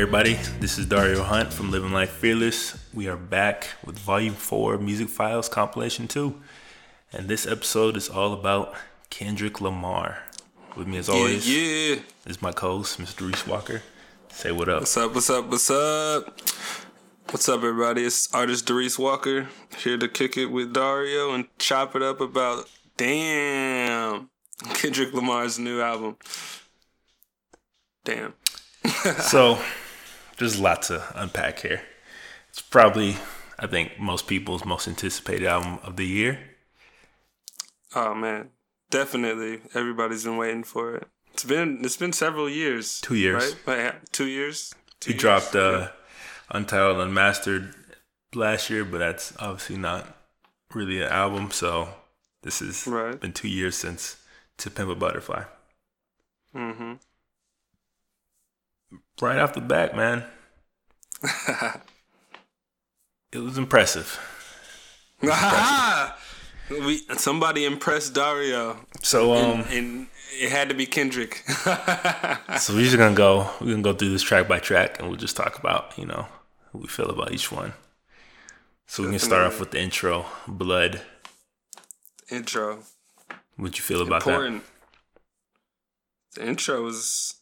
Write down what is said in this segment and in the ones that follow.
everybody? This is Dario Hunt from Living Life Fearless. We are back with Volume 4 Music Files Compilation 2. And this episode is all about Kendrick Lamar. With me as always yeah, yeah. is my co-host, Mr. Reese Walker. Say what up. What's up? What's up? What's up? What's up, everybody? It's artist Doris Walker here to kick it with Dario and chop it up about damn Kendrick Lamar's new album. Damn. so, there's a lot to unpack here. It's probably, I think, most people's most anticipated album of the year. Oh man, definitely. Everybody's been waiting for it. It's been it's been several years. Two years. right? Like, two years. Two He years? dropped uh, Untitled Unmastered last year, but that's obviously not really an album. So this has Right. been two years since To Pimp a Butterfly. Mm-hmm. Right off the bat, man, it was impressive. we somebody impressed Dario, So um, and, and it had to be Kendrick. so we're just gonna go. We're gonna go through this track by track, and we'll just talk about you know how we feel about each one. So we can start off with the intro, "Blood." intro. What you feel about that? The intro was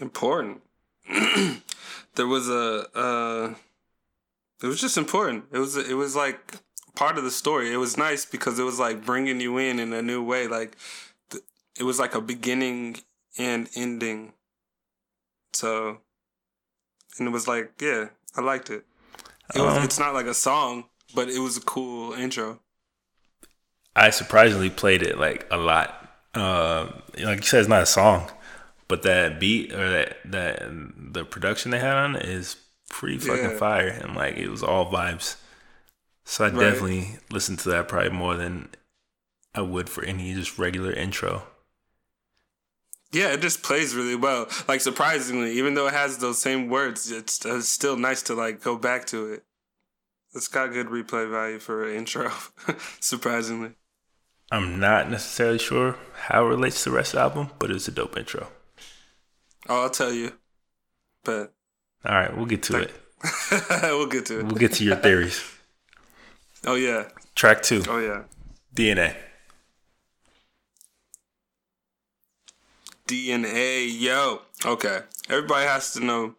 important. there was a uh it was just important. It was it was like part of the story. It was nice because it was like bringing you in in a new way. Like th- it was like a beginning and ending. So and it was like, yeah, I liked it. It was, Um, it's not like a song, but it was a cool intro. I surprisingly played it like a lot. Uh, like you said, it's not a song, but that beat or that that the production they had on it is pretty fucking Yeah. fire, and like it was all vibes. So I Right. definitely listened to that probably more than I would for any just regular intro. Yeah, it just plays really well. Like surprisingly, even though it has those same words, it's, it's still nice to like go back to it. It's got good replay value for an intro. surprisingly, I'm not necessarily sure how it relates to the rest of the album, but it's a dope intro. Oh, I'll tell you. But All right, we'll get to it. we'll get to it. We'll get to your theories. Oh yeah, Track two, oh yeah. DNA. DNA, yo. Okay, everybody has to know.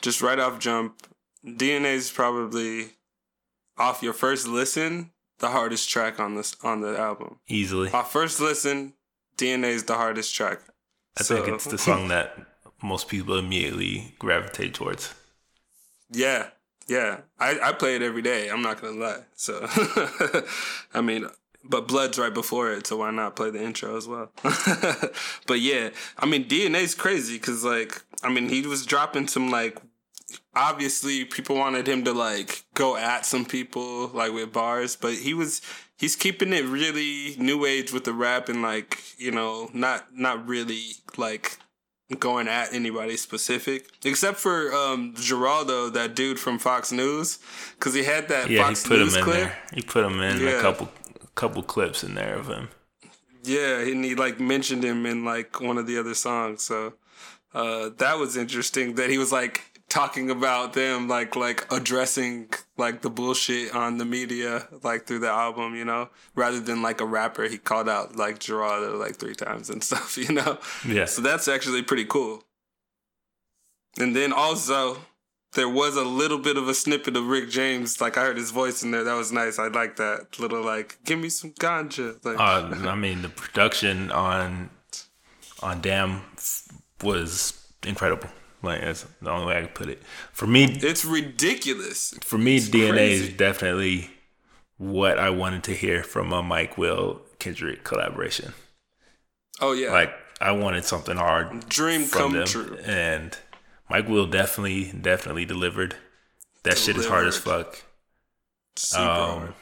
Just right off jump, DNA is probably off your first listen the hardest track on this on the album. Easily. My first listen, DNA is the hardest track. I think it's the song that most people immediately gravitate towards. Yeah, yeah. I, I play it every day. I'm not gonna lie. So, I mean, but Blood's right before it, so why not play the intro as well? but yeah, I mean, DNA's crazy because like, I mean, he was dropping some like. Obviously, people wanted him to like go at some people like with bars, but he was he's keeping it really new age with the rap and like you know not not really like going at anybody specific, except for um, Geraldo, that dude from Fox News, because he had that Yeah, Fox he put News him in clip. there. He put him in a Yeah. couple couple clips in there of him. Yeah, and he like mentioned him in like one of the other songs. So uh, that was interesting that he was like talking about them, like like addressing like the bullshit on the media, like through the album, you know, rather than like a rapper. He called out like Geraldo like three times and stuff, you know. Yeah. So that's actually pretty cool. And then also, there was a little bit of a snippet of Rick James. Like I heard his voice in there. That was nice. I like that little like, give me some ganja. Like, Uh, I mean, the production on on Damn was incredible. Like that's the only way I could put it. For me, it's ridiculous. for me, DNA crazy. is definitely what I wanted to hear from a Mike Will Kendrick collaboration. Oh yeah, Like I wanted something hard dream come them, true. and Mike Will definitely definitely delivered. That shit is hard as fuck. Super Um, hard.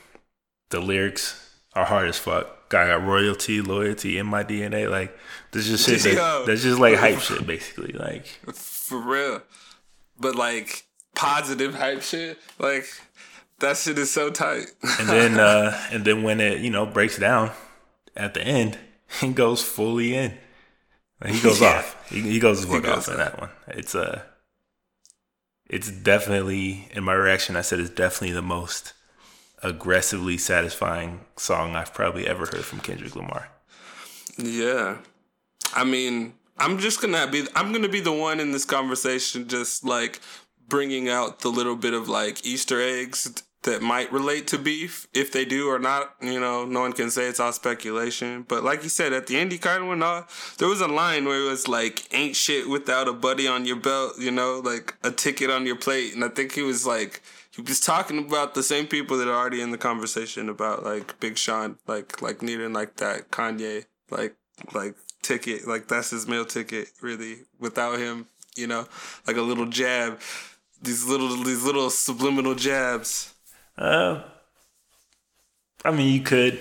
the lyrics are hard as fuck. I got royalty, loyalty in my DNA. Like this just shit. That, that's just like hype shit, basically. Like for real. But like positive hype shit, like that shit is so tight. and then uh and then when it you know breaks down at the end, he goes fully in. Like, he goes Yeah. off. He, he goes fuck off in that one. It's uh it's definitely in my reaction. I said it's definitely the most aggressively satisfying song I've probably ever heard from Kendrick Lamar. Yeah, I mean, I'm just gonna be I'm gonna be the one in this conversation, just like bringing out the little bit of like Easter eggs that might relate to beef. If they do or not, you know, no one can say it's all speculation. But like you said, at the end, he kind of went off. There was a line where it was like, "Ain't shit without a buddy on your belt," you know, like a ticket on your plate. And I think he was like, he was talking about the same people that are already in the conversation about like Big Sean, like like needing like that Kanye, like like ticket, like that's his meal ticket. Really, without him, you know, like a little jab. These little these little subliminal jabs. Uh, I mean, you could,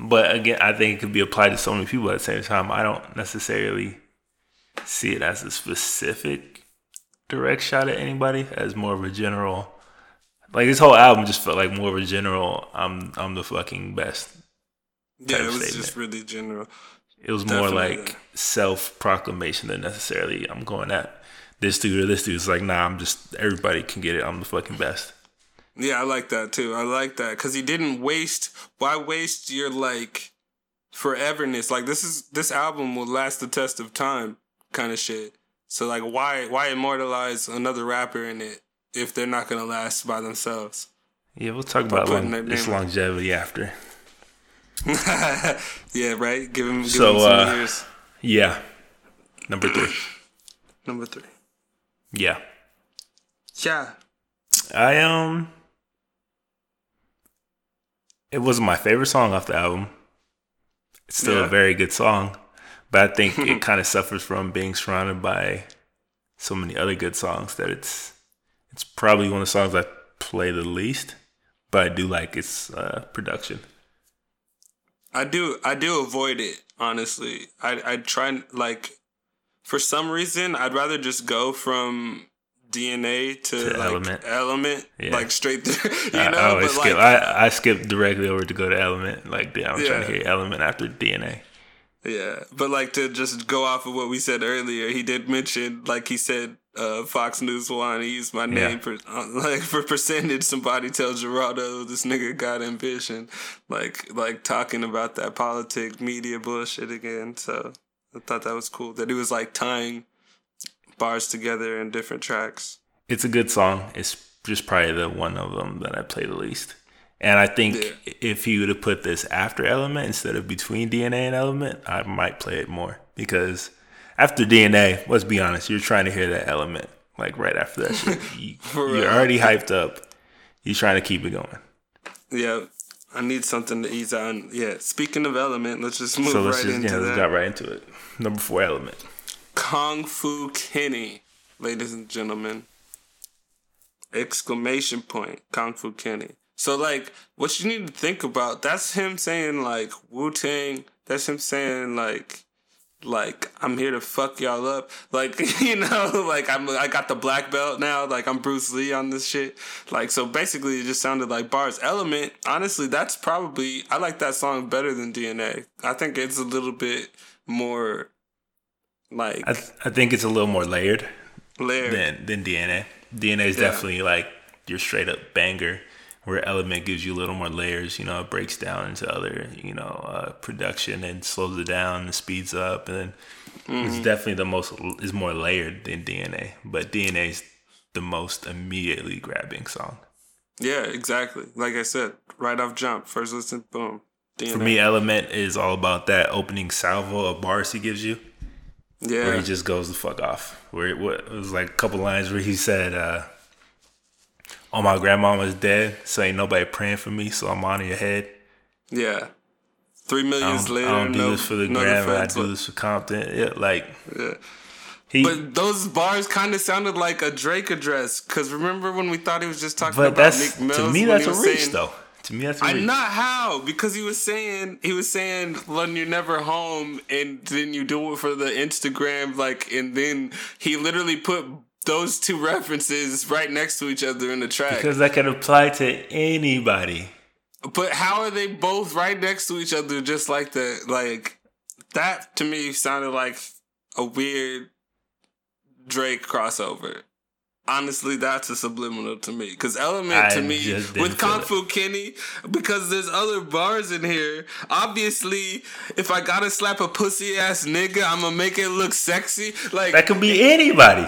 but again, I think it could be applied to so many people at the same time. I don't necessarily see it as a specific direct shot at anybody, as more of a general. Like this whole album just felt like more of a general. I'm I'm the fucking best. Yeah, it was statement. just really general. It was Definitely. more like self proclamation than necessarily I'm going at this dude or this dude. It's like nah, I'm just everybody can get it. I'm the fucking best. Yeah, I like that too. I like that because he didn't waste. Why waste your like foreverness? Like this is this album will last the test of time, kind of shit. So like, why why immortalize another rapper in it if they're not gonna last by themselves? Yeah, we'll talk about long, this longevity after. yeah, right. Give him, give so, him some uh, years. Yeah, number three. number three. Yeah. Yeah. I um it wasn't my favorite song off the album. It's still yeah. a very good song, but I think it kind of suffers from being surrounded by so many other good songs that it's it's probably one of the songs I play the least. But I do like its uh, production. I do I do avoid it honestly. I I try like for some reason I'd rather just go from DNA to, to like element, element yeah. like straight through. You know, I, always skip. Like, I I skip directly over to go to element. Like I'm yeah. trying to hear element after DNA. Yeah, but like to just go off of what we said earlier, he did mention like he said uh, Fox News One. He used my name yeah. for uh, like for percentage. Somebody tell Geraldo this nigga got ambition, like like talking about that politic media bullshit again. So I thought that was cool that he was like tying bars together in different tracks. It's a good song. It's just probably the one of them that I play the least. And I think yeah. if he would have put this after Element instead of between DNA and Element, I might play it more because after DNA, let's be honest, you're trying to hear that Element like right after that shit. You, are already hyped up. You're trying to keep it going. Yeah, I need something to ease on. Yeah, speaking of Element, let's just move so let's right just, into yeah, that. Let's got right into it. Number four Element. Kung Fu Kenny, ladies and gentlemen. Exclamation point, Kung Fu Kenny. So like what you need to think about, that's him saying like Wu Tang, that's him saying like like I'm here to fuck y'all up. Like, you know, like I'm I got the black belt now, like I'm Bruce Lee on this shit. Like so basically it just sounded like bars. Element, honestly, that's probably I like that song better than DNA. I think it's a little bit more like I, th- I think it's a little more layered, layered than than DNA. DNA is yeah. definitely like your straight up banger, where Element gives you a little more layers. You know, it breaks down into other you know uh, production and slows it down and speeds up, and then mm-hmm. it's definitely the most is more layered than DNA. But DNA is the most immediately grabbing song. Yeah, exactly. Like I said, right off jump, first listen, boom. DNA. For me, Element is all about that opening salvo of bars he gives you. Yeah. Where he just goes the fuck off. Where it, it was like a couple lines where he said, uh, "Oh, my grandmama's dead, so ain't nobody praying for me, so I'm on your head." Yeah. Three millions later. I don't do no, this for the grandma. I do this for Compton. Yeah, like. Yeah. He, but those bars kind of sounded like a Drake address. Cause remember when we thought he was just talking about Meek Mills? To me, that's a reach, saying, though. To me, that's I'm not how because he was saying he was saying when you're never home, and then you do it for the Instagram, like, and then he literally put those two references right next to each other in the track because that can apply to anybody. But how are they both right next to each other, just like the like that? To me, sounded like a weird Drake crossover. Honestly, that's a subliminal to me. Because Element I to me with Kung. Fu Kenny, because there's other bars in here. Obviously, if I gotta slap a pussy ass nigga, I'm gonna make it look sexy. Like That could be anybody.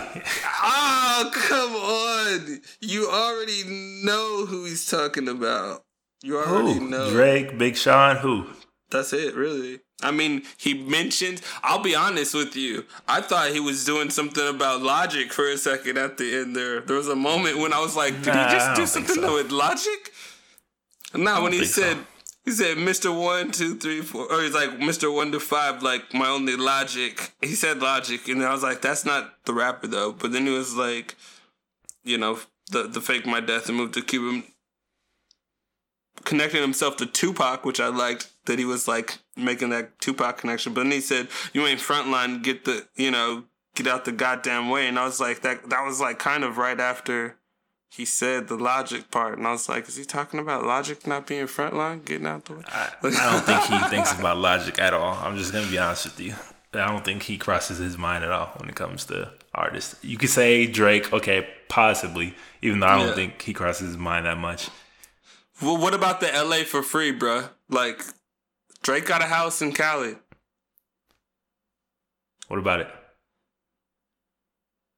Oh, come on. You already know who he's talking about. You already Who? know. Drake, Big Sean, who? That's it, really. I mean, he mentioned, I'll be honest with you. I thought he was doing something about logic for a second at the end there. There was a moment when I was like, did Nah, he just do something so. with logic? Nah, when he think so. said, he said, Mr. One, Two, Three, Four, or he's like, Mr. One to Five, like my only logic. He said logic, and I was like, that's not the rapper though. But then he was like, you know, the the fake my death and moved to Cuba, connecting himself to Tupac, which I liked that he was like making that Tupac connection. But then he said, "You ain't frontline, get the you know, get out the goddamn way." And I was like, that that was like kind of right after he said the logic part, and I was like, is he talking about logic not being frontline, getting out the way? I, I don't think he thinks about logic at all. I'm just gonna be honest with you. I don't think he crosses his mind at all when it comes to artists. You could say Drake, okay, possibly, even though I don't Yeah. think he crosses his mind that much. Well, what about the L.A. for free, bruh? Like Drake got a house in Cali. What about it?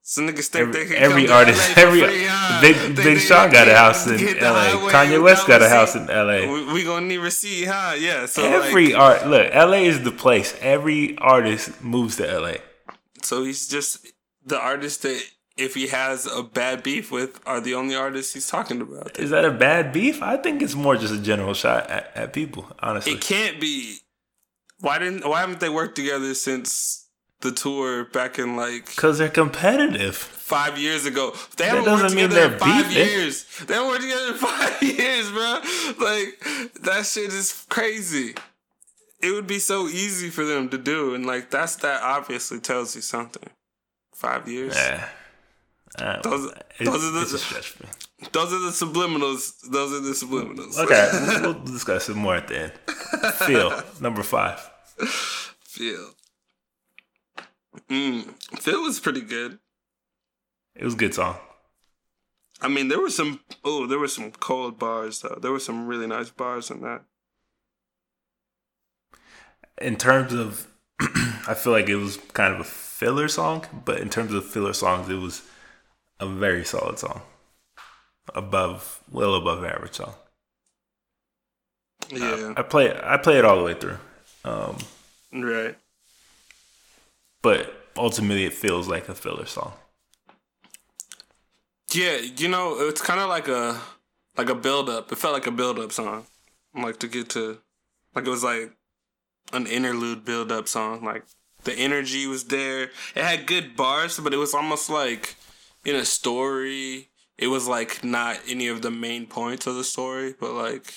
So niggas think Every, they can every artist, every free? Big Big they Sean got a house in L.A. Kanye West got a house in L.A. We, we gonna need receipt, huh? Yeah. So Every like, art, look, L.A. is the place. Every artist moves to L.A. so he's just the artist that if he has a bad beef with are the only artists he's talking about. Is that a bad beef? I think it's more just a general shot at, at people. Honestly, It can't be. Why didn't? Why haven't they worked together since the tour back in like because they're competitive. five years ago. They haven't doesn't worked mean together they're in five beefing. years. They haven't worked together in five years, bro. Like that shit is crazy. It would be so easy for them to do, and like that's that obviously tells you something. Five years. Yeah. Uh, Those- it's, those are the- it's a stretch for me. Those are the subliminals. Those are the subliminals. Okay, we'll we'll discuss it more at the end. Feel number five. Feel. Mm, Feel was pretty good. It was a good song. I mean, there were some. Oh, there were some cold bars though. There were some really nice bars in that. In terms of, I feel like it was kind of a filler song, but in terms of filler songs, it was a very solid song. Above, well above average song. Yeah. I play, I play it all the way through, um, Right. but ultimately it feels like a filler song. Yeah, you know, it's kind of like a like a build up. It felt like a build up song, like to get to, like it was like an interlude build up song. Like the energy was there. It had good bars, but it was almost like in a story. It was like not any of the main points of the story, but like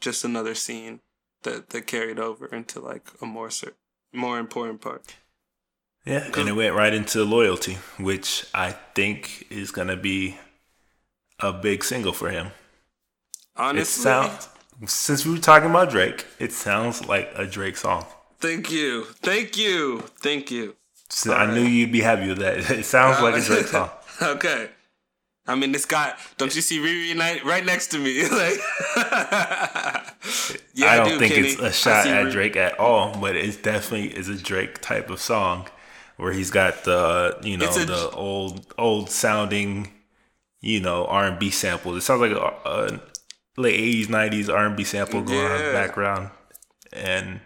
just another scene that that carried over into like a more cer- more important part. Yeah, and it went right into loyalty, which I think is gonna be a big single for him. It Honestly, sounds since we were talking about Drake, it sounds like a Drake song. thank you, thank you, thank you. So I knew you'd be happy with that. It sounds like a Drake song. okay. I mean, it's got. Don't you see Riri right next to me? like, yeah, I don't do, think Kenny. it's a shot at Riri. Drake at all, but it definitely is a Drake type of song where he's got the you know a- the old old sounding you know R and B samples. It sounds like a, a late eighties nineties R and B sample going on in the background, and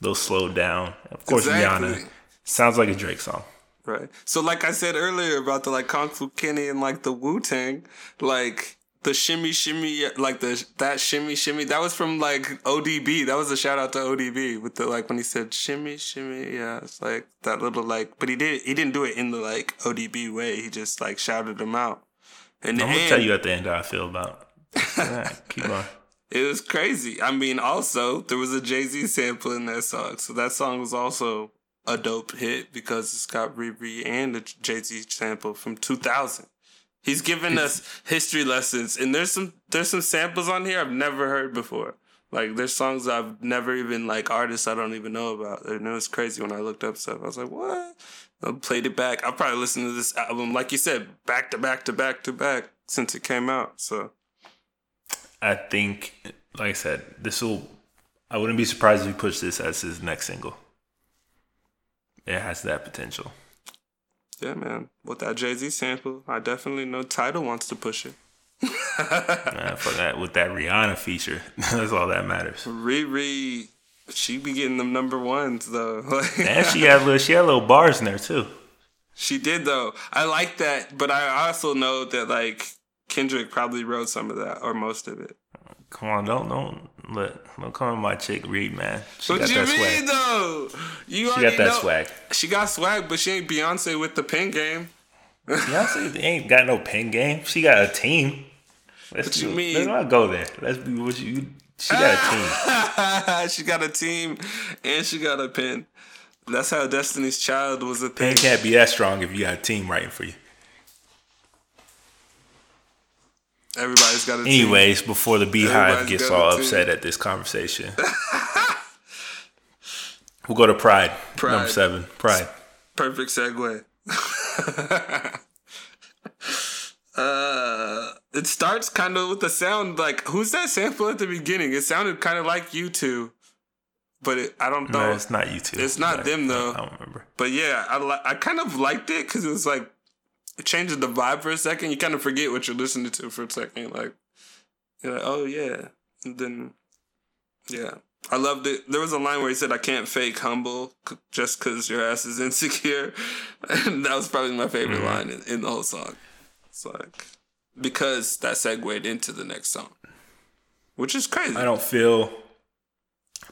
they'll slow down. Of course, Exactly. Rihanna sounds like a Drake song. Right. So, like I said earlier about the like Kung Fu Kenny and like the Wu Tang, like the shimmy shimmy, like the that shimmy shimmy, that was from like ODB. That was a shout out to ODB with the like when he said shimmy shimmy. Yeah, it's like that little like, but he did he didn't do it in the like ODB way. He just like shouted them out. And I'm gonna tell you at the end how I feel about. Alright, keep on. It was crazy. I mean, also there was a Jay Z sample in that song, so that song was also a dope hit because it's got Riri and the Jay Z sample from 2000. He's giving us history lessons, and there's some there's some samples on here I've never heard before. Like there's songs I've never even like artists I don't even know about, and it was crazy when I looked up stuff. I was like, what? I played it back. I probably listened to this album, like you said, back to back to back to back since it came out. So I think, like I said, this will. I wouldn't be surprised if he pushed this as his next single. It has that potential. Yeah, man. With that Jay Z sample, I definitely know Tidal wants to push it. uh, for that, with that Rihanna feature, that's all that matters. Riri, she be getting them number ones though. and she had little, she had little bars in there too. She did though. I like that, but I also know that like Kendrick probably wrote some of that or most of it. Come on, don't don't don't come on my chick read, man. She what got you that mean swag. though? You she got that know. swag. She got swag, but she ain't Beyonce with the pen game. Beyonce ain't got no pen game. She got a team. Let's what you mean? Let's not go there. Let's be what you. She got a team. she got a team, and she got a pen. That's how Destiny's Child was a thing. Pen can't be that strong if you got a team writing for you. Everybody's got a team. Anyways, before the beehive gets all upset at this conversation, we'll go to Pride, Pride. Number seven. Pride. Perfect segue. uh, it starts kind of with the sound like who's that sample at the beginning? It sounded kind of like U2, but it, I don't know. No, it's not U2. It's not them though. I don't remember. But yeah, I li- I kind of liked it because it was like it changes the vibe for a second. You kind of forget what you're listening to for a second. Like you're like, oh yeah, and then yeah. I loved it. There was a line where he said, "I can't fake humble just because your ass is insecure," and that was probably my favorite mm-hmm. line in, in the whole song. It's like because that segued into the next song, which is crazy. I don't feel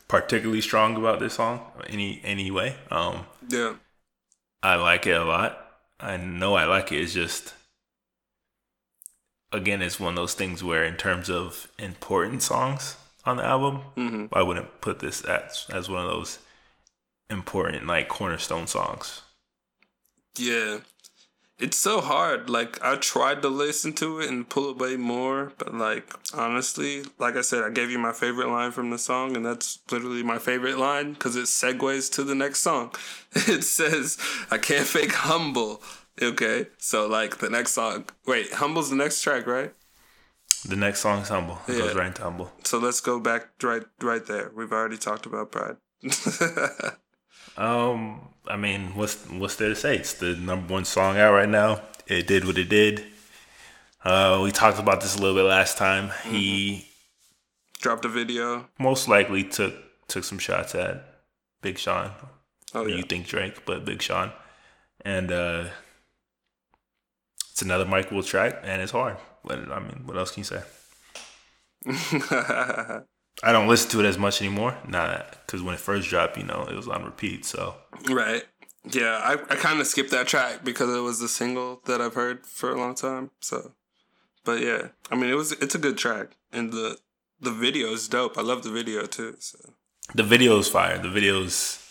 particularly strong about this song any anyway. Um, yeah, I like it a lot. I know I like it. It's just again, it's one of those things where, in terms of important songs on the album, mm-hmm. I wouldn't put this as as one of those important like cornerstone songs. Yeah, it's so hard. Like I tried to listen to it and pull away more, but like honestly, like I said, I gave you my favorite line from the song, and that's literally my favorite line because it segues to the next song. It says, "I can't fake humble." Okay, so like the next song. Wait, humble's the next track, right? The next song is humble. It yeah. goes right into humble. So let's go back right right there. We've already talked about pride. um, I mean, what's what's there to say? It's the number one song out right now. It did what it did. Uh, we talked about this a little bit last time. Mm-hmm. He dropped a video. Most likely took took some shots at Big Sean. Oh yeah. You think Drake, but Big Sean, and uh, it's another Mike Will track, and it's hard. But I mean, what else can you say? I don't listen to it as much anymore. Not because when it first dropped, you know, it was on repeat. So right, yeah, I I kind of skipped that track because it was the single that I've heard for a long time. So, but yeah, I mean, it was it's a good track, and the the video is dope. I love the video too. So the video is fire. The video is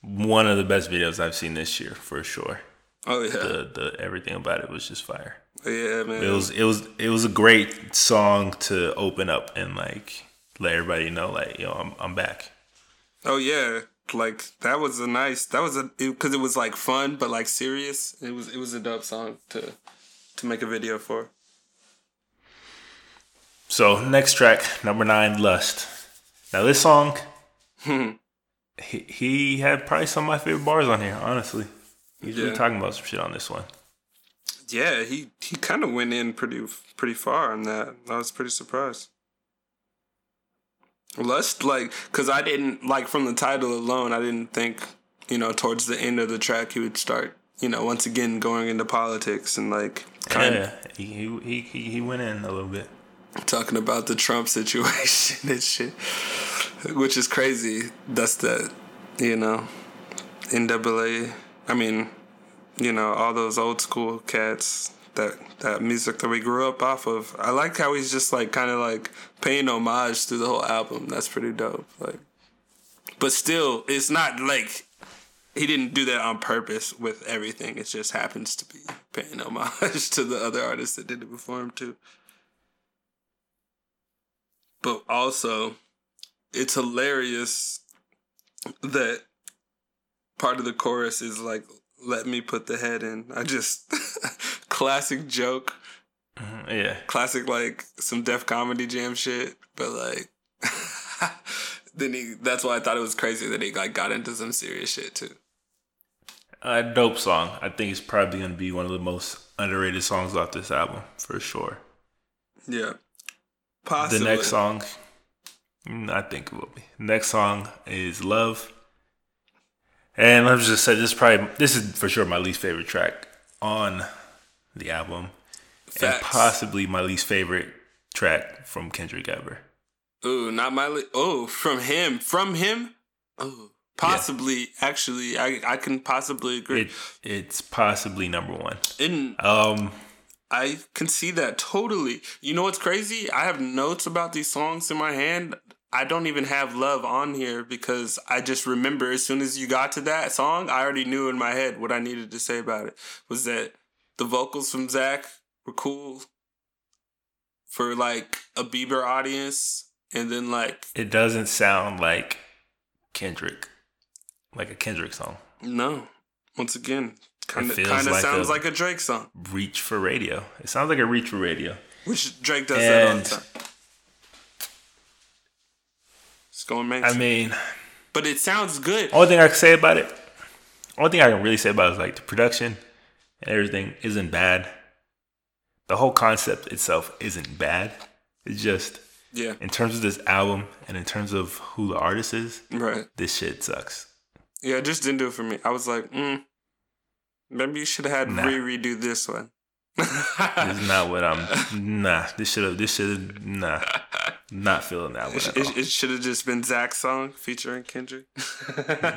one of the best videos I've seen this year for sure. Oh yeah, the the everything about it was just fire. Yeah, man. It was it was it was a great song to open up and like let everybody know like yo I'm I'm back. Oh yeah, like that was a nice that was a because it, it, was like fun but like serious. It was it was a dope song to to make a video for. So next track number nine, Lust. Now this song, hmm. he he had probably some of my favorite bars on here. Honestly, he's yeah. really talking about some shit on this one. Yeah, he he kind of went in pretty pretty far on that. I was pretty surprised. Lust, like, cause I didn't like from the title alone. I didn't think you know towards the end of the track he would start you know once again going into politics and like kind yeah, of he he he he went in a little bit talking about the Trump situation and shit, which is crazy. That's the, you know NAA. I mean you know, all those old school cats that that music that we grew up off of. I like how he's just like kind of like paying homage through the whole album. That's pretty dope. Like, but still, it's not like he didn't do that on purpose with everything. It just happens to be paying homage to the other artists that did it before him too. But also, it's hilarious that part of the chorus is like let me put the head in. I just classic joke. Mm-hmm, yeah. Classic like some Def Comedy Jam shit, but like then he that's why I thought it was crazy that he like got into some serious shit too. A dope song. I think it's probably gonna be one of the most underrated songs off this album for sure. Yeah. Possibly. The next song, mm, I think it will be. Next song is "Love," and let's just say this is probably this is for sure my least favorite track on the album, Facts. and possibly my least favorite track from Kendrick ever. Ooh, not my. Li- oh, from him, from him. Oh, possibly. Actually, I I can possibly agree. It it's possibly number one. In Um, I can see that totally. You know what's crazy? I have notes about these songs in my hand. I don't even have love on here because I just remember as soon as you got to that song, I already knew in my head what I needed to say about it. Was that the vocals from Zach were cool for like a Bieber audience, and then like it doesn't sound like Kendrick, like a Kendrick song. no, once again, kind of kind of sounds like a Drake song, Reach for radio. It sounds like a reach for radio. which Drake does that all the time. It's going mainstream. I mean, But it sounds good. only thing I can say about it, only thing I can really say about it is like the production and everything isn't bad. The whole concept itself isn't bad. It's just Yeah, in terms of this album and in terms of who the artist is, right. this shit sucks. Yeah, it just didn't do it for me. I was like, mm, maybe you should have had Nah. re redo this one. This is not what I'm. Nah, this should have. This should have. Nah, not feeling that one. It, At it, it should have just been Zach's song featuring Kendrick.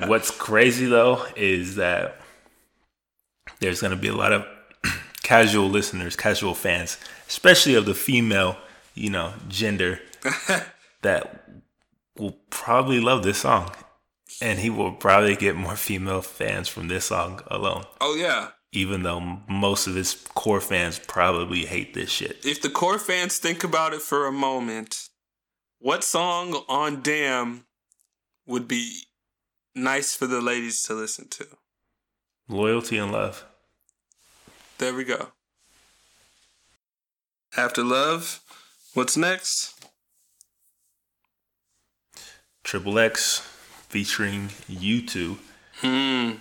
What's crazy though is that there's going to be a lot of casual listeners, casual fans, especially of the female, you know, gender, that will probably love this song. And he will probably get more female fans from this song alone, oh yeah, even though most of his core fans probably hate this shit. if the core fans think about it for a moment, what song on Damn would be nice for the ladies to listen to? Loyalty and love. There we go. After love, what's next? Triple X featuring U2. Hmm.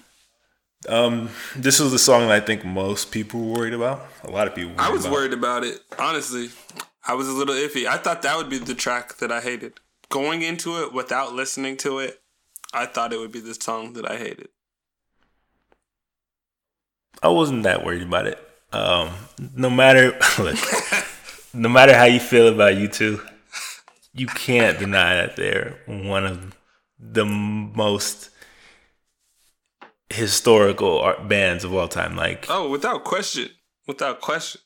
Um, this was the song that I think most people were worried about. A lot of people. Were I was about. worried about it. Honestly, I was a little iffy. I thought that would be the track that I hated. Going into it without listening to it, I thought it would be the song that I hated. I wasn't that worried about it. Um, no matter look, no matter how you feel about U2, you can't deny that they're one of the most historical art bands of all time. Like, Oh, without question, without question.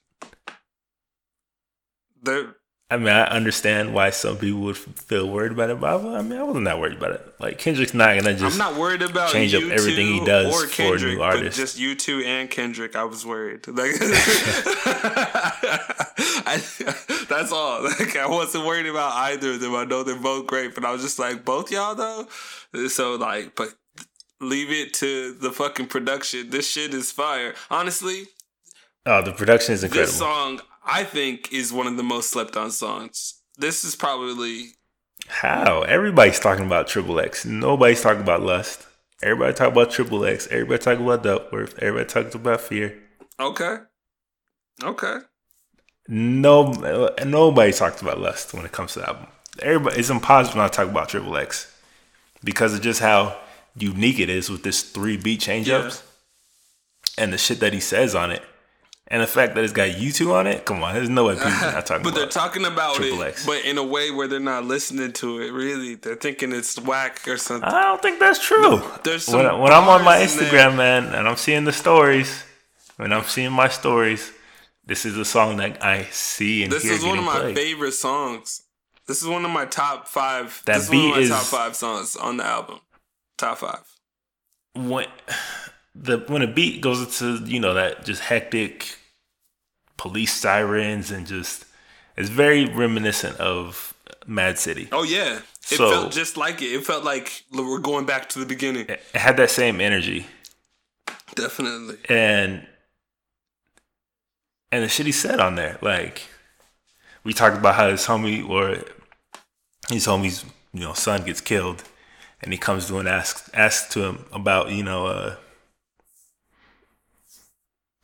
They're I mean, I understand why some people would feel worried about it, but I, mean, I wasn't that worried about it. Like, Kendrick's not gonna just. I'm not worried about change up everything he does or for a new Kendrick, artist. But just U2 and Kendrick, I was worried. Like, I, that's all. Like, I wasn't worried about either of them. I know they're both great, but I was just like, both y'all though. So like, but leave it to the fucking production. This shit is fire. Honestly, Oh, the production is incredible. this song I think is one of the most slept on songs. This is probably How? Everybody's talking about Triple X. Nobody's talking about Lust. Everybody talk about Triple X. Everybody talking about Duckworth. Everybody talks about Fear. okay. Okay. No, nobody talks about Lust when it comes to the album. Everybody, it's impossible not to talk about Triple X because of just how unique it is with this three beat change ups and the shit that he says on it, and the fact that it's got U2 on it. Come on, there's no way people are not talking But they're talking about Triple it, X. but in a way where they're not listening to it. Really, they're thinking it's whack or something. I don't think that's true. There's some when, when I'm on my in. Instagram, man, and I'm seeing the stories, when I'm seeing my stories, this is a song that I see and This hear is one of my played. favorite songs. This is one of my top five. That this is one beat of my is- top five songs on the album. Top five. when the when a beat goes into you know that just hectic police sirens and just it's very reminiscent of Mad City. Oh yeah, it So- felt just like it. It felt like we're going back to the beginning. It had that same energy. Definitely. And and the shit he said on there, like we talked about how his homie or his homie's you know son gets killed, and he comes to and asks asks to him about you know uh,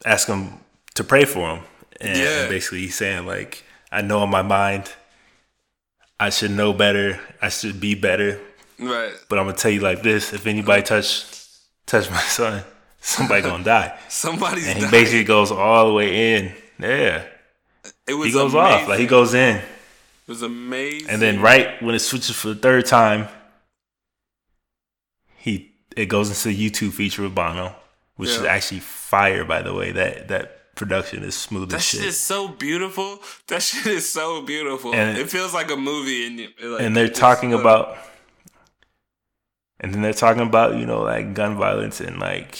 ask him to pray for him, and, Yeah. basically he's saying like I know in my mind I should know better, I should be better, Right. but I'm gonna tell you like this: if anybody touch touch my son, somebody gonna die. Somebody's And he dying. basically goes all the way in. Yeah. it was He goes amazing. off. Like he goes in. It was amazing. And then right when it switches for the third time, he it goes into the U2 feature with Bono, which is actually fire by the way. That that production is smooth that as shit shit. is so beautiful. That shit is so beautiful. And- it feels like a movie, and like, and they're talking uh, about and then they're talking about, you know, like gun violence and like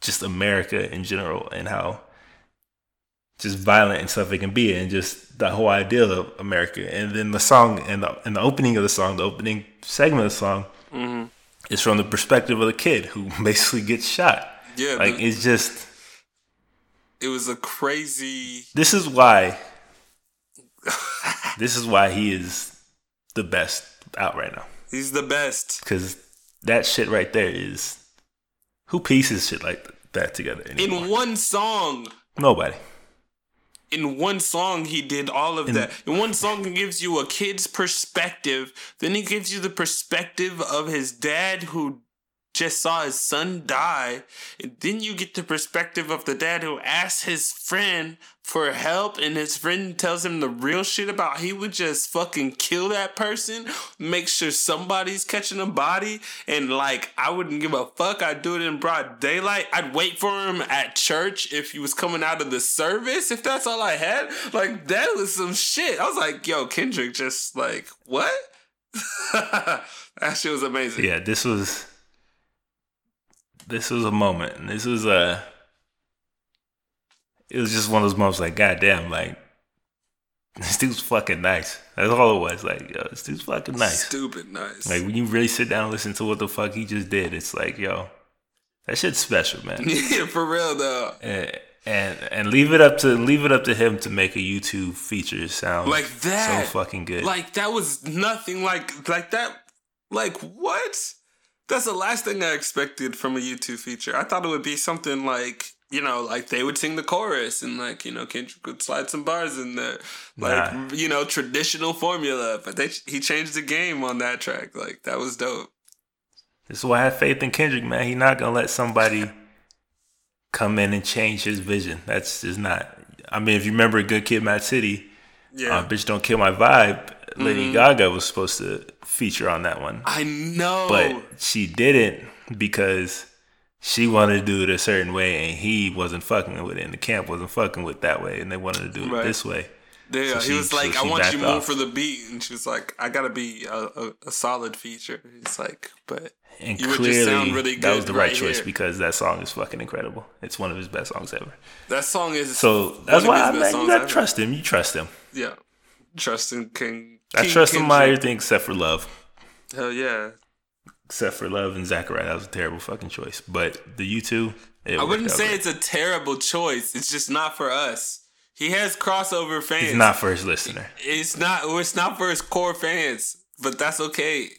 just America in general and how just violent and stuff it can be and just the whole idea of America. And then the song and the and the opening of the song, the opening segment of the song Mm-hmm. is from the perspective of the kid who basically gets shot. Yeah, Like the- it's just it was a crazy. this is why this is why he is the best out right now. He's the best. Because that shit right there is who pieces shit like that together anymore? In one song, Nobody. in one song he did all of that. In one song he gives you a kid's perspective. Then he gives you the perspective of his dad who just saw his son die. And then you get the perspective of the dad who asks his friend for help and his friend tells him the real shit about he would just fucking kill that person, make sure somebody's catching a body, and like I wouldn't give a fuck. I'd do it in broad daylight. I'd wait for him at church if he was coming out of the service, if that's all I had. Like that was some shit. I was like, yo, Kendrick just like, what? that shit was amazing. Yeah, this was this was a moment. And This was a it was just one of those moments like, goddamn, like this dude's fucking nice. That's all it was. Like, yo, this dude's fucking nice. Stupid nice. Like when you really sit down and listen to what the fuck he just did, it's like, yo, that shit's special, man. yeah, for real though. and, and and leave it up to leave it up to him to make a U2 feature sound Like that. so fucking good. Like that was nothing like like that. Like what? That's the last thing I expected from a U2 feature. I thought it would be something like you know, like they would sing the chorus and like you know Kendrick would slide some bars in there, like Nah. you know traditional formula. But they he changed the game on that track. Like that was dope. This is why I have faith in Kendrick, man. He's not gonna let somebody come in and change his vision. That's just not. I mean, if you remember a Good Kid, Mad City, Yeah, uh, "Bitch Don't Kill My Vibe," Lady Mm-hmm. Gaga was supposed to feature on that one, I know. but she didn't because she wanted to do it a certain way, and he wasn't fucking with it, and the camp wasn't fucking with that way, and they wanted to do it Right. this way. Yeah, So he was like, so "I want you more off. for the beat," and she was like, "I gotta be a, a, a solid feature." He's like, "But And You would clearly, just sound really that was the right right choice here. because that song is fucking incredible. It's one of his best songs ever. that song is So that's why I man, you gotta ever. trust him. You trust him. Yeah, trust in King. I King trust Kendrick. everything except for love. Hell yeah. Except for love and Zachariah, that was a terrible fucking choice. But the U2, I wouldn't say it's a terrible choice. It's just not for us. He has crossover fans. it's not for his listener. It's not. It's not for his core fans. But that's okay.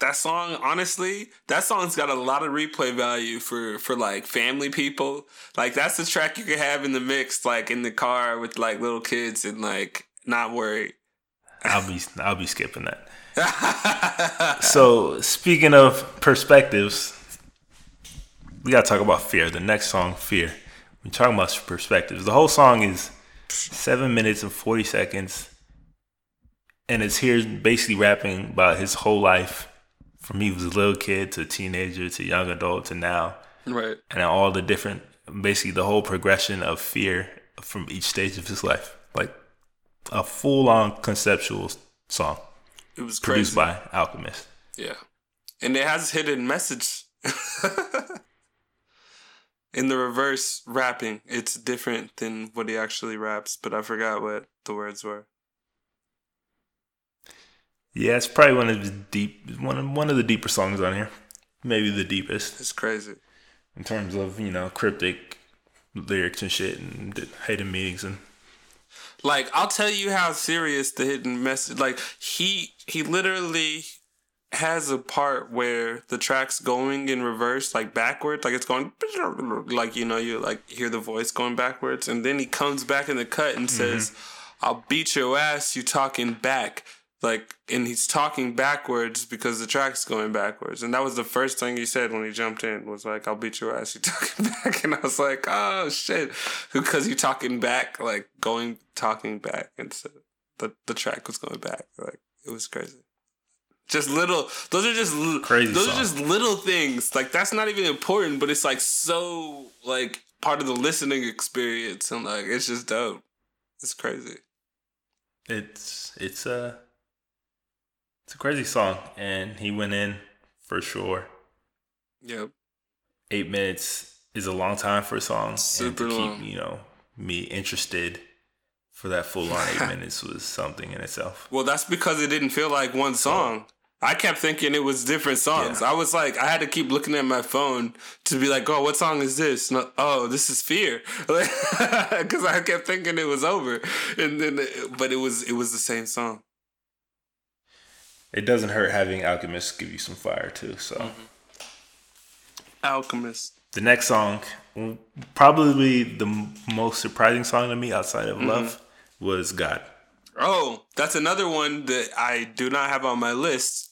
That song, honestly, that song's got a lot of replay value for for like family people. Like that's the track you could have in the mix, like in the car with like little kids and like not worry. I'll be I'll be skipping that. So speaking of perspectives, we gotta talk about fear. The next song, Fear. We're talking about perspectives. The whole song is seven minutes and forty seconds. And it's here basically rapping about his whole life from he was a little kid to teenager to young adult to now. right. and all the different basically the whole progression of fear from each stage of his life like a full-on conceptual song It was produced crazy. by alchemist Yeah. And it has hidden message. In the reverse rapping, it's different than what he actually raps, but I forgot what the words were. yeah it's probably one of his deep one of, one of the deeper songs on here maybe the deepest It's crazy. in terms of you know cryptic lyrics and shit and the hidden meanings and Like I'll tell you how serious the hidden message. Like he he literally has a part where the track's going in reverse, like backwards, like it's going like you know you like hear the voice going backwards, and then he comes back in the cut and mm-hmm. says, "I'll beat your ass, you talking back." Like, and he's talking backwards because the track's going backwards, and that was the first thing he said when he jumped in was like, "I'll beat your ass, you talking back," and I was like, "Oh shit," because you talking back, like going talking back, and so the the track was going back, like it was crazy. Just little, those are just Crazy Those song. are just little things. Like that's not even important, but it's like so like part of the listening experience, and like it's just dope. It's crazy. it's it's a it's a crazy song and he went in for sure Yep. eight minutes is a long time for a song Super and to long. keep you know me interested for that full on eight minutes was something in itself Well, that's because it didn't feel like one song. I kept thinking it was different songs. Yeah. I was like, I had to keep looking at my phone to be like, oh, what song is this? No, oh, this is Fear, because I kept thinking it was over, and then, but it was it was the same song. It doesn't hurt having alchemist give you some fire too so Mm-hmm. Alchemist. the next song probably the most surprising song to me outside Mm-hmm. of love was god Oh, that's another one that I do not have on my list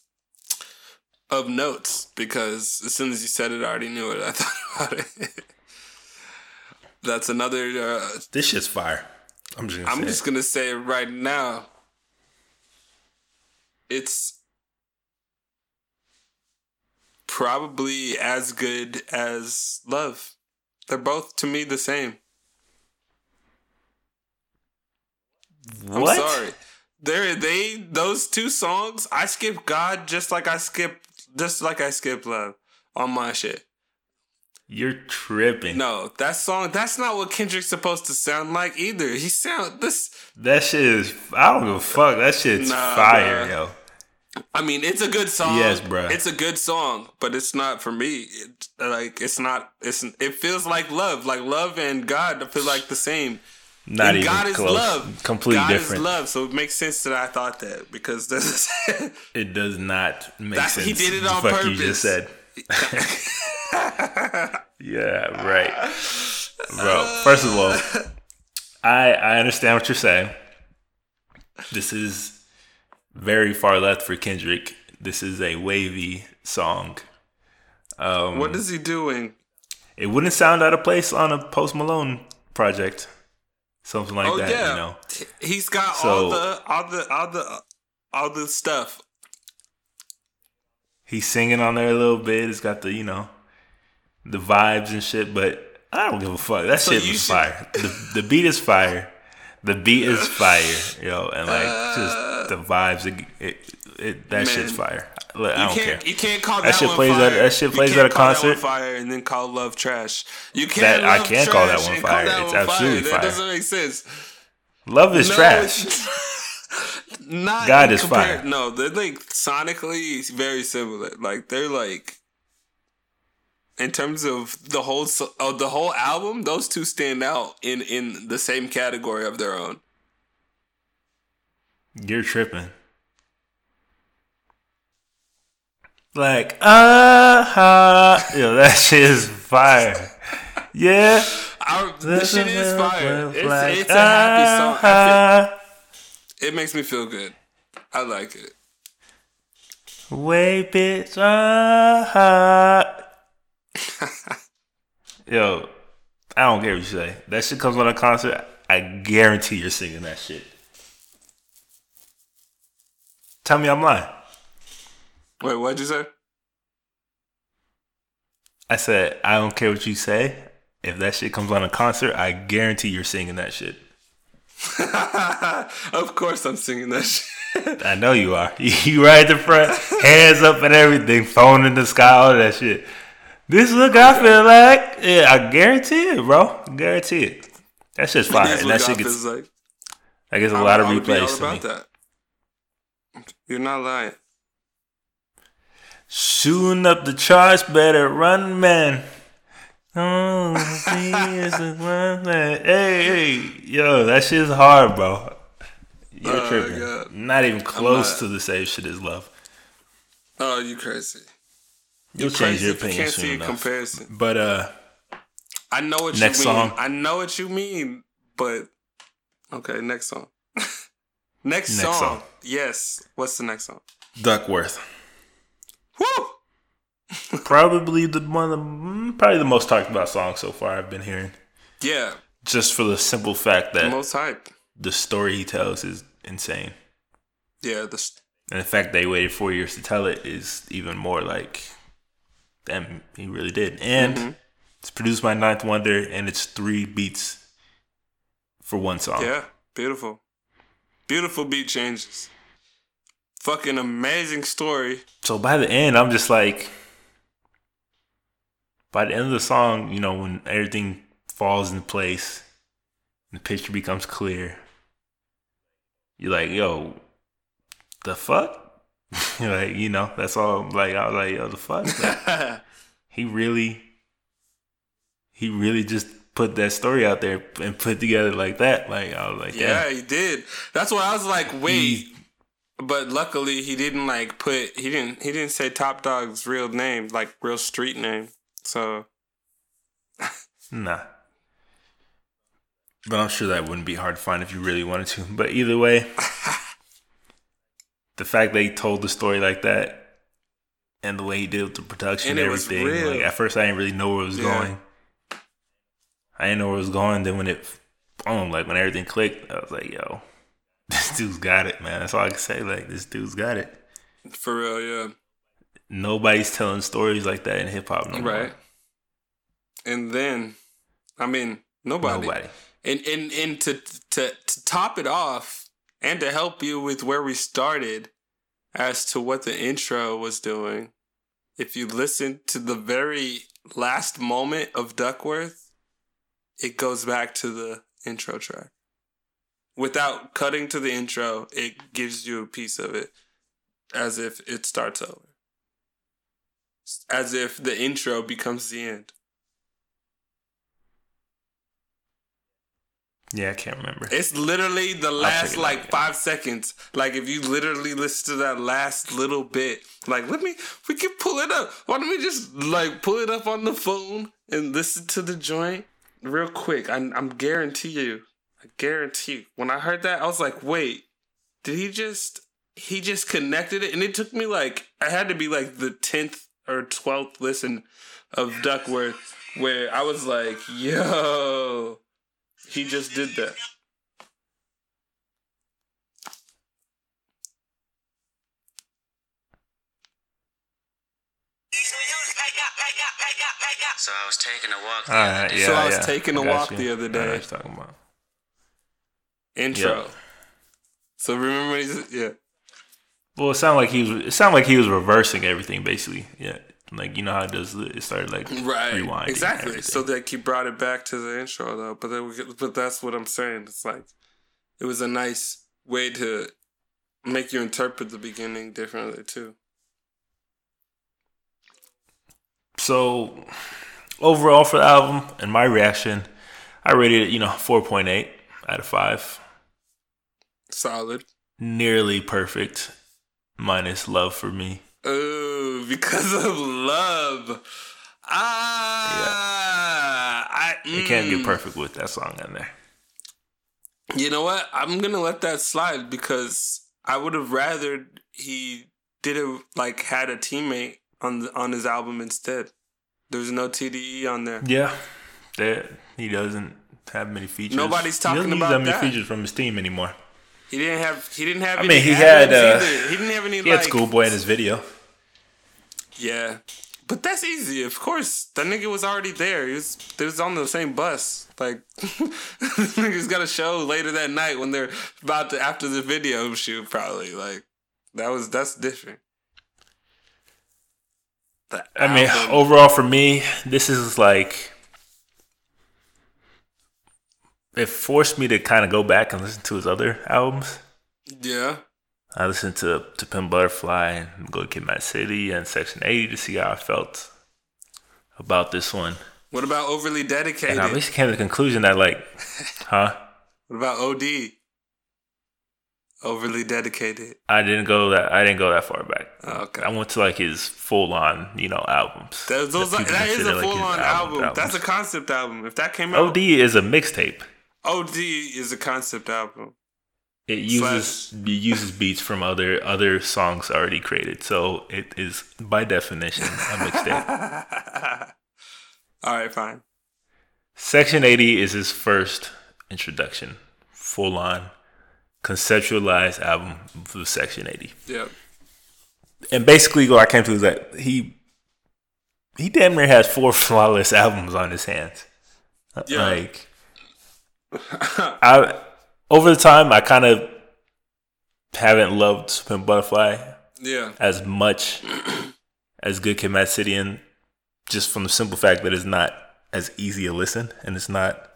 of notes because as soon as you said it, I already knew it. I thought about it. that's another. Uh, this shit's fire i'm just gonna I'm say just gonna say it right now. It's probably as good as Love. They're both to me the same. I'm what sorry. There they those two songs, I skip God just like I skip just like I skip Love on my shit. you're tripping No, that song that's not what Kendrick's supposed to sound like either. He sound this That shit is. I don't give a fuck. That shit's Nah, fire, yo. I mean, it's a good song. Yes, bro. It's a good song, but it's not for me. It, like it's not. It's it feels like love, like love and God. Feel like the same. Not and even God is love. Completely God different. is love. So it makes sense that I thought that because It does not make That's- sense. he did it on fuck you just said. yeah, right, bro. Uh, first of all, I I understand what you're saying. This is very far left for Kendrick. This is a wavy song. Um, what is he doing? it wouldn't sound out of place on a Post Malone project, something like oh that. yeah, You know, he's got So- all the all the all the all the stuff. he's singing on there a little bit. It's got the you know the vibes and shit, but I don't give a fuck. That So shit was should- fire. The, the beat is fire. The beat is fire, yo, and like just the uh, vibes. It, it, it that Man. shit's fire. Look, I don't care. you can't call That that, shit one plays fire. at- that shit You plays can't at a call that one concert. fire and then call love trash. You That- can't. I love can call that one fire. that It's one absolutely That fire. doesn't make sense. Love is No, trash. Not God is compar- fire. No, they're like sonically very similar. Like they're like in terms of the whole of the whole album, those two stand out in in the same category of their own. You're tripping. Like, uh yo, that shit is fire. Yeah. Our, this shit is fire. It's, Like, it's a happy song. I uh-huh. feel, it makes me feel good. I like it. Way bitch. Uh-huh. Yo, I don't care what you say. That shit comes on a concert. I guarantee you're singing that shit. Tell me I'm lying. Wait, what'd you say? I said, I don't care what you say. If that shit comes on a concert, I guarantee you're singing that shit. of course, I'm singing that shit. I know you are. You right at the front, hands up and everything, phone in the sky, all that shit. This look I feel like, yeah, I guarantee it, bro. I guarantee it. That shit's fire. Here's And that shit gets, is like. that gets a I- lot of I would be all replays to me. that. You're not lying. Shooting up the charts, better run, man. Oh, hey, hey, yo, that shit's hard, bro. You're Oh, tripping. God. Not even close not. to the same shit as love. Oh, you crazy. You'll You change your if you opinion can't soon see a enough. comparison. But uh, I know what Next you mean. song. I know what you mean, but okay, next song. next, Next song. song. Yes. What's the next song? Duckworth, Woo! probably the one, of the, mm, probably the most talked about song so far I've been hearing. Yeah, Just for the simple fact the that most hype. the story he tells is insane, Yeah, the s- and the fact they waited four years to tell it is even more like, damn, he really did. And Mhm. it's produced by Ninth Wonder, and it's three beats for one song. yeah, beautiful, beautiful beat changes. Fucking amazing story. So by the end, I'm just like, by the end of the song, you know, when everything falls in place, the picture becomes clear. You're like, yo, the fuck? Like, you know, that's all. Like, I was like, yo, the fuck? Like, he really, he really just put that story out there and put together like that. Like, I was like, yeah, yeah, he did. That's why I was like, wait. But luckily, he didn't like put. He didn't. He didn't say Top Dog's real name, like real street name. So Nah. But I'm sure that wouldn't be hard to find if you really wanted to. But either way, the fact they told the story like that and the way he did with the production and, And everything, like at first I didn't really know where it was Yeah. going. I didn't know where it was going. Then when it, boom, like when everything clicked, I was like, yo, this dude's got it, man. That's all I can say. Like, this dude's got it. for real, yeah. Nobody's telling stories like that in hip hop no more. Right. And then, I mean, nobody. Nobody. And and and to to to top it off, and to help you with where we started, as to what the intro was doing, if you listen to the very last moment of Duckworth, it goes back to the intro track. Without cutting to the intro, it gives you a piece of it, as if it starts over. As if the intro becomes the end. Yeah, I can't remember. It's literally the last out, like yeah. five seconds. Like if you literally listen to that last little bit, like let me, we can pull it up. Why don't we just like pull it up on the phone and listen to the joint real quick? I, I'm guarantee you, I guarantee you. When I heard that, I was like, wait, did he just? He just connected it, and it took me like I had to be like the tenth or twelfth listen of Duckworth where I was like, yo. He just did that. So I was taking a walk. the All other day. yeah. So I was yeah. taking a walk you. the other I know day. what talking about. Intro. Yeah. So remember, he's, yeah, Well, it sounded like he was. It sounded like he was reversing everything, basically. Yeah, like you know how it does. the- It started like right, rewinding. exactly. So like he brought it back to the intro though, but then we, but that's what I'm saying. It's like it was a nice way to make you interpret the beginning differently too. So overall for the album and my reaction, I rated it. You know, four point eight out of five. Solid. Nearly perfect, minus love for me. Oh, because of love. Ah, I It can't get mm. perfect with that song in there. You know what? I'm gonna let that slide because I would have rather he did it like had a teammate on the, on his album instead. There's no TDE on there. Yeah, that he doesn't have many features. Nobody's talking he doesn't use about that many features from his team anymore. He didn't have. He didn't have. I any mean, he had, uh. He didn't have any. He had Schoolboy in his video. Yeah, but that's easy. Of course, that nigga was already there. He was. They was on the same bus. Like, niggas got a show later that night when they're about to after the video shoot. Probably like that was. That's different. The I mean, overall for me, this is like it forced me to kind of go back and listen to his other albums. yeah. I listened to to Pimp Butterfly and Good Kid Mad City and Section 80 to see how I felt about this one. What about overly dedicated? And I basically came to the conclusion that like, huh? What about OD? Overly dedicated. I didn't go that I didn't go that far back. Oh, okay. I went to like his full on, you know, albums. Those, those that are, that is a like, full on album- album. That's a concept album. If that came out, OD is a mixtape. OD is a concept album. It uses it uses beats from other other songs already created, so it is by definition a mixtape. All right, fine. Section 80 is his first introduction, full on conceptualized album for Section 80. Yep. And basically, what I came to is that he he damn near has four flawless albums on his hands. Yeah. Like, I over the time, I kind of haven't loved Spin Butterfly Yeah. as much as Good Kid, Mad City, and just from the simple fact that it's not as easy to listen and it's not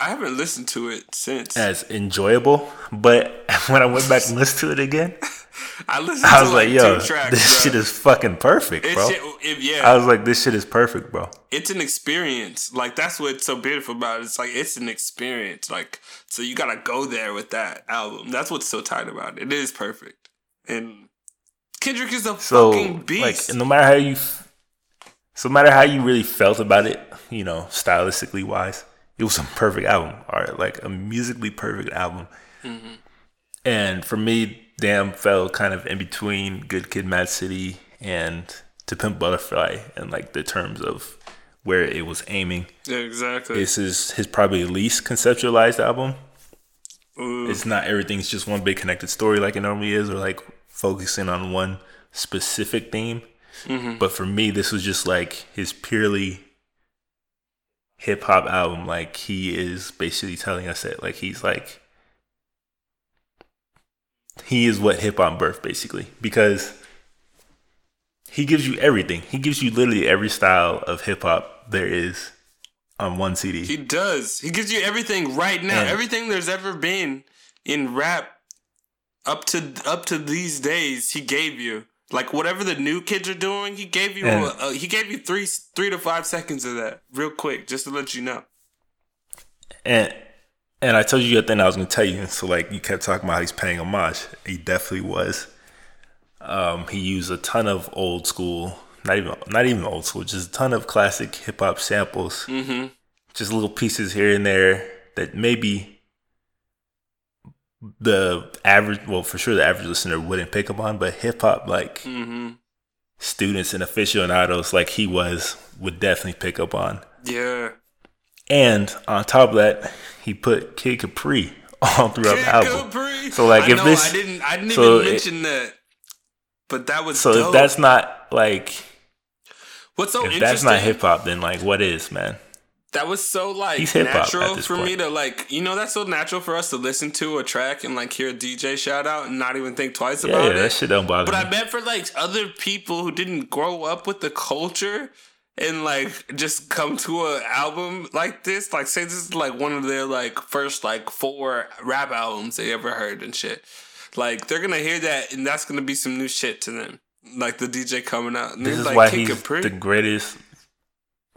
I haven't listened to it since. as enjoyable. But when I went back and listened to it again, I listened I was like, like, "Yo, tracks. this bro. shit is fucking perfect, It's bro." shit- it- yeah, I was like, "This shit is perfect, bro." it's an experience. Like that's what's so beautiful about it. It's like it's an experience. Like so you gotta go there with that album. That's what's so tight about it. It is perfect. And Kendrick is a So, fucking beast. like, no matter how you, so no matter how you really felt about it, you know, stylistically wise, it was a perfect album, or like a musically perfect album. Mm-hmm. And for me, Damn fell kind of in between Good Kid, Mad City, and To Pimp Butterfly, and like the terms of where it was aiming. yeah, exactly. This is his probably least conceptualized album. Ooh. It's not everything's just one big connected story like it normally is, or like focusing on one specific theme. But for me, this was just like his purely hip hop album. Like he is basically telling us that, like he's like he is what hip hop birth basically, because he gives you everything. He gives you literally every style of hip hop there is on one CD. He does. He gives you everything right now. And- everything there's ever been in rap up to up to these days. He gave you like whatever the new kids are doing. He gave you. And- uh, he gave you three three to five seconds of that real quick, just to let you know. And and I told you the thing I was gonna tell you. So like you kept talking about he's paying homage. He definitely was. Um, he used a ton of old school, not even not even old school, just a ton of classic hip hop samples. Mm-hmm. Just little pieces here and there that maybe the average, well, for sure the average listener wouldn't pick up on, but hip hop like Mm-hmm. students and aficionados like he was would definitely pick up on. Yeah. And on top of that, he put Kid Capri all throughout Kid the album. Capri. So, like, I if know, this- I didn't, I didn't so even it- mention that. But that was So dope. if that's not like what's so if interesting. that's not hip hop, then like what is, man? That was so like natural for me to like, you know, that's so natural for us to listen to a track and like hear a DJ shout out and not even think twice Yeah, about yeah, it. that shit don't bother But me. I bet for like other people who didn't grow up with the culture and like just come to an album like this, like say this is like one of their like first like four rap albums they ever heard and shit. Like they're gonna hear that and that's gonna be some new shit to them. Like the DJ coming out. And this is like, why he's Capri? the greatest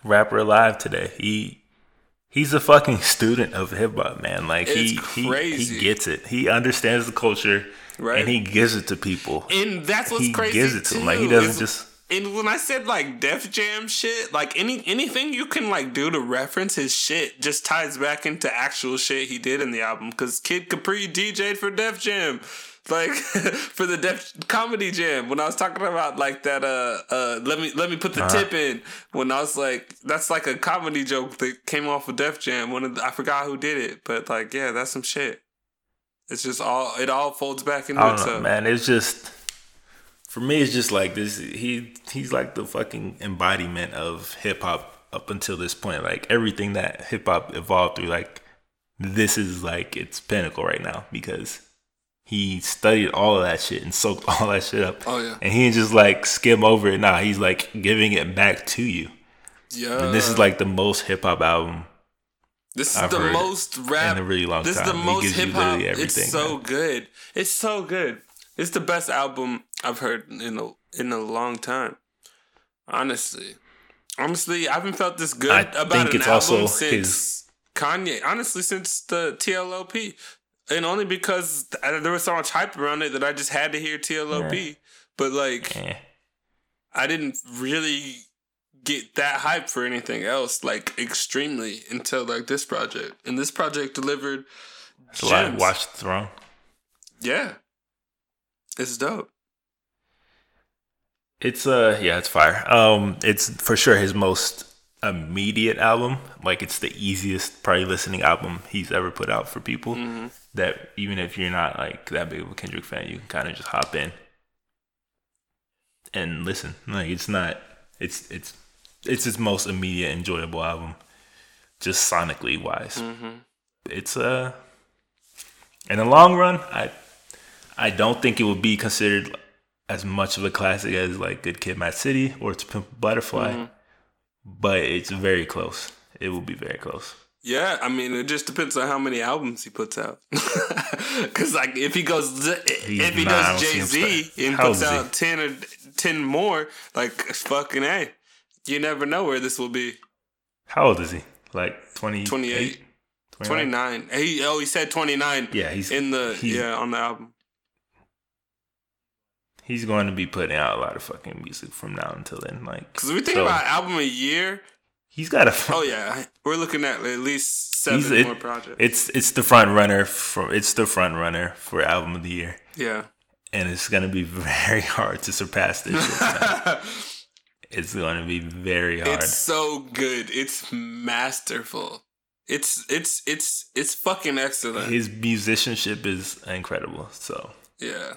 rapper alive today. He he's a fucking student of hip hop, man. Like he, he crazy. he gets it. He understands the culture, Right. And he gives it to people. And that's what's he crazy. gives it to too, him. Like he doesn't is- just. And when I said like Def Jam shit, like any anything you can like do to reference his shit just ties back into actual shit he did in the album. Cause Kid Capri DJ'd for Def Jam. Like for the Def Comedy Jam. When I was talking about like that uh uh let me let me put the Uh-huh. tip in. When I was like that's like a comedy joke that came off of Def Jam. One of the, I forgot who did it, but like yeah, that's some shit. It's just all it all folds back into I itself. man. It's just for me. It's just like this. He he's like the fucking embodiment of hip hop up until this point. Like everything that hip hop evolved through. Like this is like its pinnacle right now because he studied all of that shit and soaked all that shit up. Oh, yeah. and he didn't just like skim over it. Nah, he's like giving it back to you. Yeah. And this is like the most hip hop album This is I've the heard most rap in a really long This time. is the He most gives you hip hop. It's so man. good. It's so good. It's the best album I've heard in a in a long time. Honestly, Honestly, I haven't felt this good I about think an it's album also since his- Kanye. Honestly, since the TLOP, and only because th- there was so much hype around it that I just had to hear TLOP. But like, Eh. I didn't really get that hype for anything else, like extremely, until like this project. And this project delivered. It's a lot. gems. Watch the throne. Yeah, it's dope. It's uh yeah, it's fire. Um it's for sure his most immediate album. Like it's the easiest probably listening album he's ever put out for people. Mm-hmm. That even if you're not like that big of a Kendrick fan, you can kind of just hop in and listen. Like it's not it's it's it's his most immediate enjoyable album just sonically wise. Mm-hmm. It's uh in the long run, I I don't think it would be considered as much of a classic as like Good Kid, Mad City or It's Pimp Butterfly, Mm-hmm. but it's very close. It will be very close. Yeah, I mean, it just depends on how many albums he puts out. Because like, if he goes, if he nah, does Jay Z and How puts old is he? out ten or ten more, like fucking a, you never know where this will be. How old is he? Like 28? 28. 29? Twenty nine. He oh, he said twenty nine. Yeah, he's in the he's, yeah on the album. he's going to be putting out a lot of fucking music from now until then. Like, Because we think so about album a year. He's got a. Oh yeah, we're looking at at least seven it- more projects. It's it's the front runner for it's the front runner for album of the year, yeah. and it's gonna be very hard to surpass this. shit, it's gonna be very hard. It's so good. It's masterful. It's it's it's it's fucking excellent. His musicianship is incredible. So Yeah.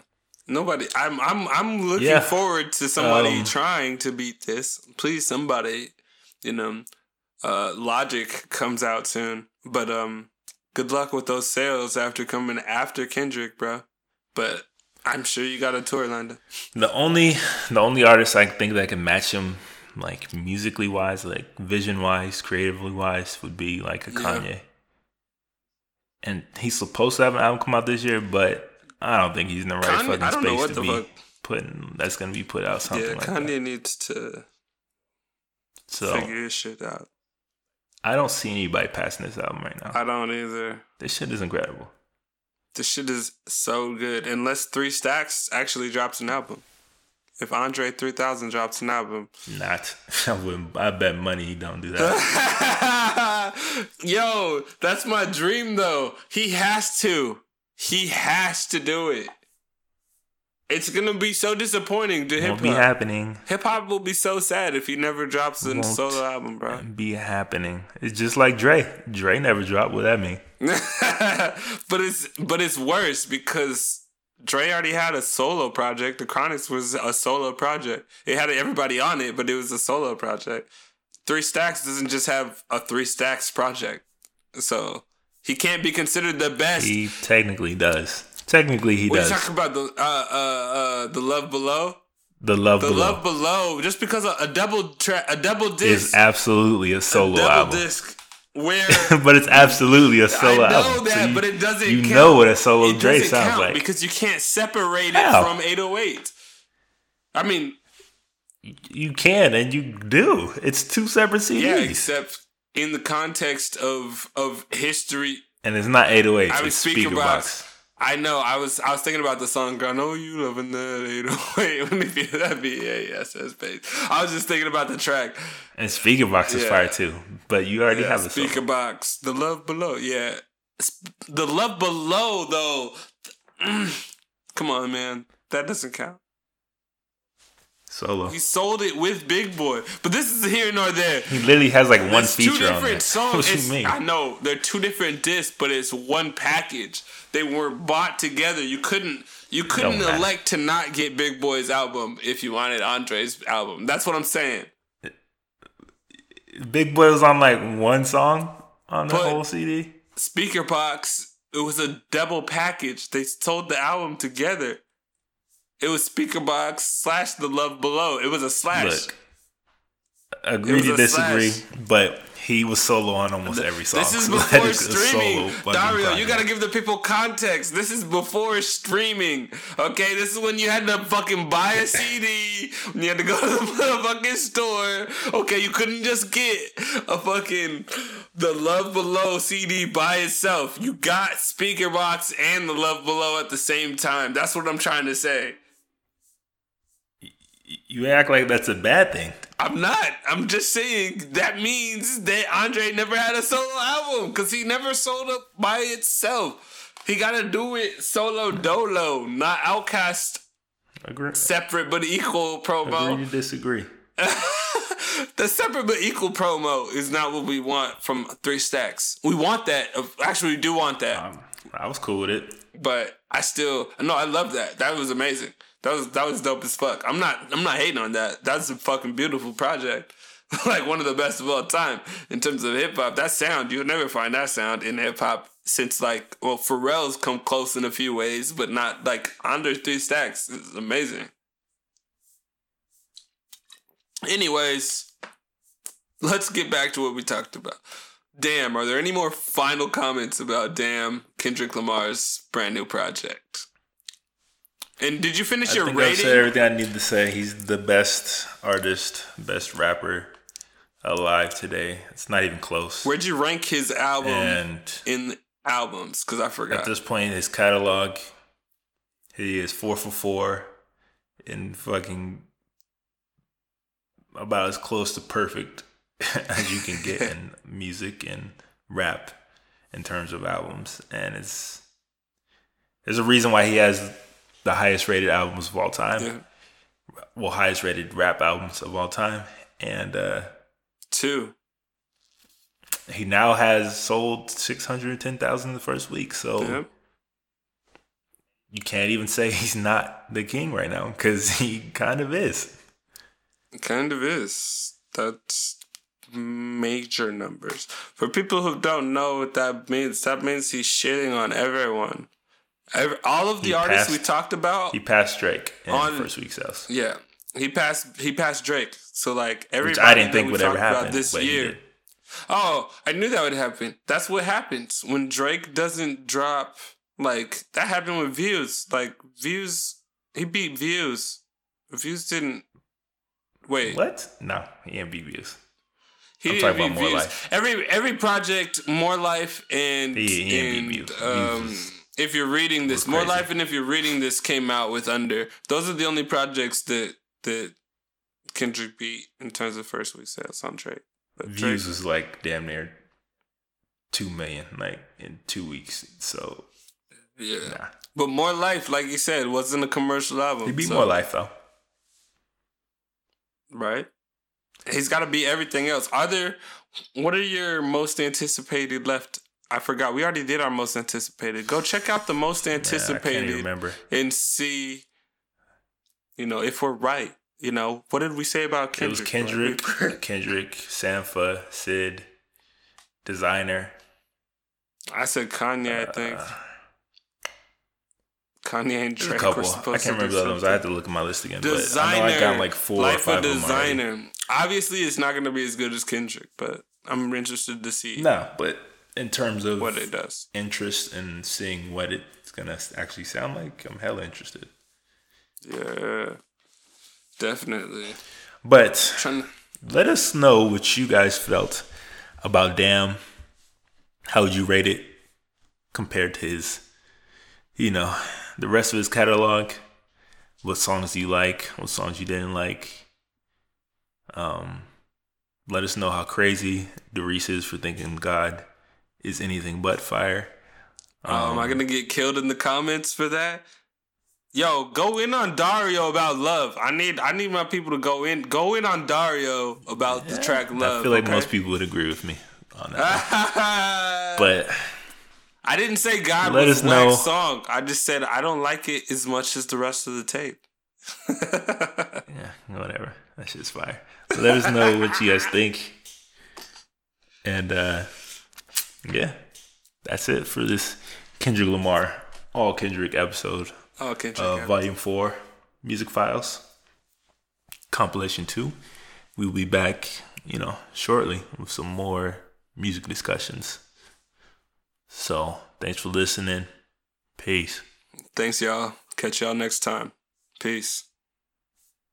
Nobody I'm I'm I'm looking Yeah. forward to somebody Um, trying to beat this. Please somebody, you know, uh Logic comes out soon. But um good luck with those sales after coming after Kendrick, bro. But I'm sure you got a tour lined up. the only the only artist I think that can match him, like musically wise, like vision wise, creatively wise, would be like a Yeah. Kanye. And he's supposed to have an album come out this year, but I don't think he's in the right Kanye- fucking I don't know space what to the be fuck- putting. That's gonna be put out something yeah, like Kanye that. needs to So figure his shit out. I don't see anybody passing this album right now. I don't either. This shit is incredible. This shit is so good. Unless Three Stacks actually drops an album. If Andre 3000 drops an album. Not. I wouldn't. I bet money he don't do that. Yo, that's my dream though. He has to. He has to do it. It's gonna be so disappointing to hip Won't be hop. happening. Hip hop will be so sad if he never drops a solo album, bro. Be happening. It's just like Dre. Dre never dropped. What that mean? but it's but it's worse because Dre already had a solo project. The Chronics was a solo project. It had everybody on it, but it was a solo project. Three Stacks doesn't just have a Three Stacks project, so he can't be considered the best. He technically does. Technically, he What are does. you talking about the uh uh uh the Love Below? the love The below Love Below, just because a, a double track, a double disc, is absolutely a solo a double album. disc, where but it's absolutely a solo I know album. that, So you, but it doesn't. You count. know what a solo It Dre sounds count like. because you can't separate it from 808. I mean, you can and you do. It's two separate CDs. yeah, except in the context of of history. and it's not 808. I was speaker about. box. I know. I was. I was thinking about the song. I know you loving that 808. Wouldn't it be that be a SS bass? I was just thinking about the track. And speaker box is Yeah. fire too. But you already Yeah, have a speaker solo. box. The love below. Yeah, the love below though. Come on, man. That doesn't count. Solo. He sold it with Big Boy, but this is here nor there. He literally has like one It's two feature on different there. songs. What you mean? I know they're two different discs, but it's one package. They were bought together. You couldn't you couldn't elect to not get Big Boy's album if you wanted Andre's album. That's what I'm saying. Big Boy was on like one song on the But- whole CD. Speaker Box, it was a double package. They sold the album together. It was Speaker Box slash The Love Below. It was a slash. Look, agree to disagree, slash. but he was solo on almost every song. This is before streaming. Dario, you gotta give the people context. This is before streaming. Okay, this is when you had to fucking buy a CD. When you had to go to the fucking store. Okay, you couldn't just get a fucking the Love Below CD by itself. You got Speaker Box and the Love Below at the same time. That's what I'm trying to say. You act like that's a bad thing. I'm not. I'm just saying that means that Andre never had a solo album because he never sold up by itself. He got to do it solo dolo, not OutKast Agree, separate but equal agree promo. to disagree. the separate but equal promo is not what we want from Three Stacks. We want that. Actually, we do want that. Um, I was cool with it. but I still no, I love that. That was amazing. That was that was dope as fuck. I'm not I'm not hating on that. That's a fucking beautiful project. like one of the best of all time in terms of hip hop. That sound you'll never find that sound in hip hop since like well Pharrell's come close in a few ways, but not like under three stacks. It's amazing. Anyways, let's get back to what we talked about. Damn, are there any more final comments about Damn Kendrick Lamar's brand new project? And did you finish I your think rating? said everything I need to say. He's the best artist, best rapper alive today. It's not even close. Where'd you rank his album And in albums? Because I forgot. at this point, his catalog, he is four for four in fucking about as close to perfect as you can get in music and rap in terms of albums. And it's there's a reason why he has the highest rated albums of all time. Yeah. Well, highest rated rap albums of all time. And uh Two. he now has sold 610,000 in the first week. So Yep. you can't even say he's not the king right now because he kind of is. Kind of is. That's major numbers. For people who don't know what that means, that means he's shitting on everyone. Every, all of the He artists we talked about. He passed Drake On- first week sales, yeah, he passed. He passed Drake. So like everybody which I didn't think would ever happen. this year. Oh, I knew that would happen. That's what happens when Drake doesn't drop. Like that happened with Views. Like Views, he beat Views. Views didn't. Wait, What? No, he ain't beat views. he I'm talking about More Life. Every every project, More Life, and He- he and, beat Views. um, Views if you're reading this, More. Life, and if you're reading this came out with Under. Those are the only projects that that Kendrick beat in terms of first week sales on Drake. But Drake- Views was like damn near two million, like in two weeks. So yeah. nah, But More Life, like you said, wasn't a commercial album. he beat so- more life though. right? He's got to be everything else. Are there? What are your most anticipated left? I forgot. We already did our most anticipated. Go check out the most Yeah, I can't anticipated remember. and see. You know if we're right. You know what did we say about It was Kendrick, Kendrick, Sampha, Sid, Desiigner. I said Kanye. I think Uh, Kanye and There's a couple. were I can't remember the other ones. I had to look at my list again. but I Desiigner. know I got like four or Life five of. Desiigner. Obviously, it's not going to be as good as Kendrick, but I'm interested to see No, but in terms of what it does. interest in seeing what it's gonna actually sound like, I'm hella interested. Yeah, definitely. But to, let us know what you guys felt about Damn. How would you rate it compared to his, you know, the rest of his catalog? What songs do you like? What songs you didn't like? Um, let us know how crazy Doris is for thinking God is anything but fire. oh, am I gonna get killed in the comments for that? Yo, go in on Dario about love. I need I need my people to go in go in on Dario about the track love. I feel like okay? most people would agree with me on that. but I didn't say God Let was us know. song. I just said I don't like it as much as the rest of the tape. yeah, whatever. That shit's fire. Let us know what you guys think. And uh yeah, that's it for this Kendrick Lamar all Kendrick episode okay, check of out. Volume Four Music Files Compilation Two. We'll be back you know, shortly with some more music discussions. So, thanks for listening. Peace. Thanks, y'all. Catch y'all next time. Peace.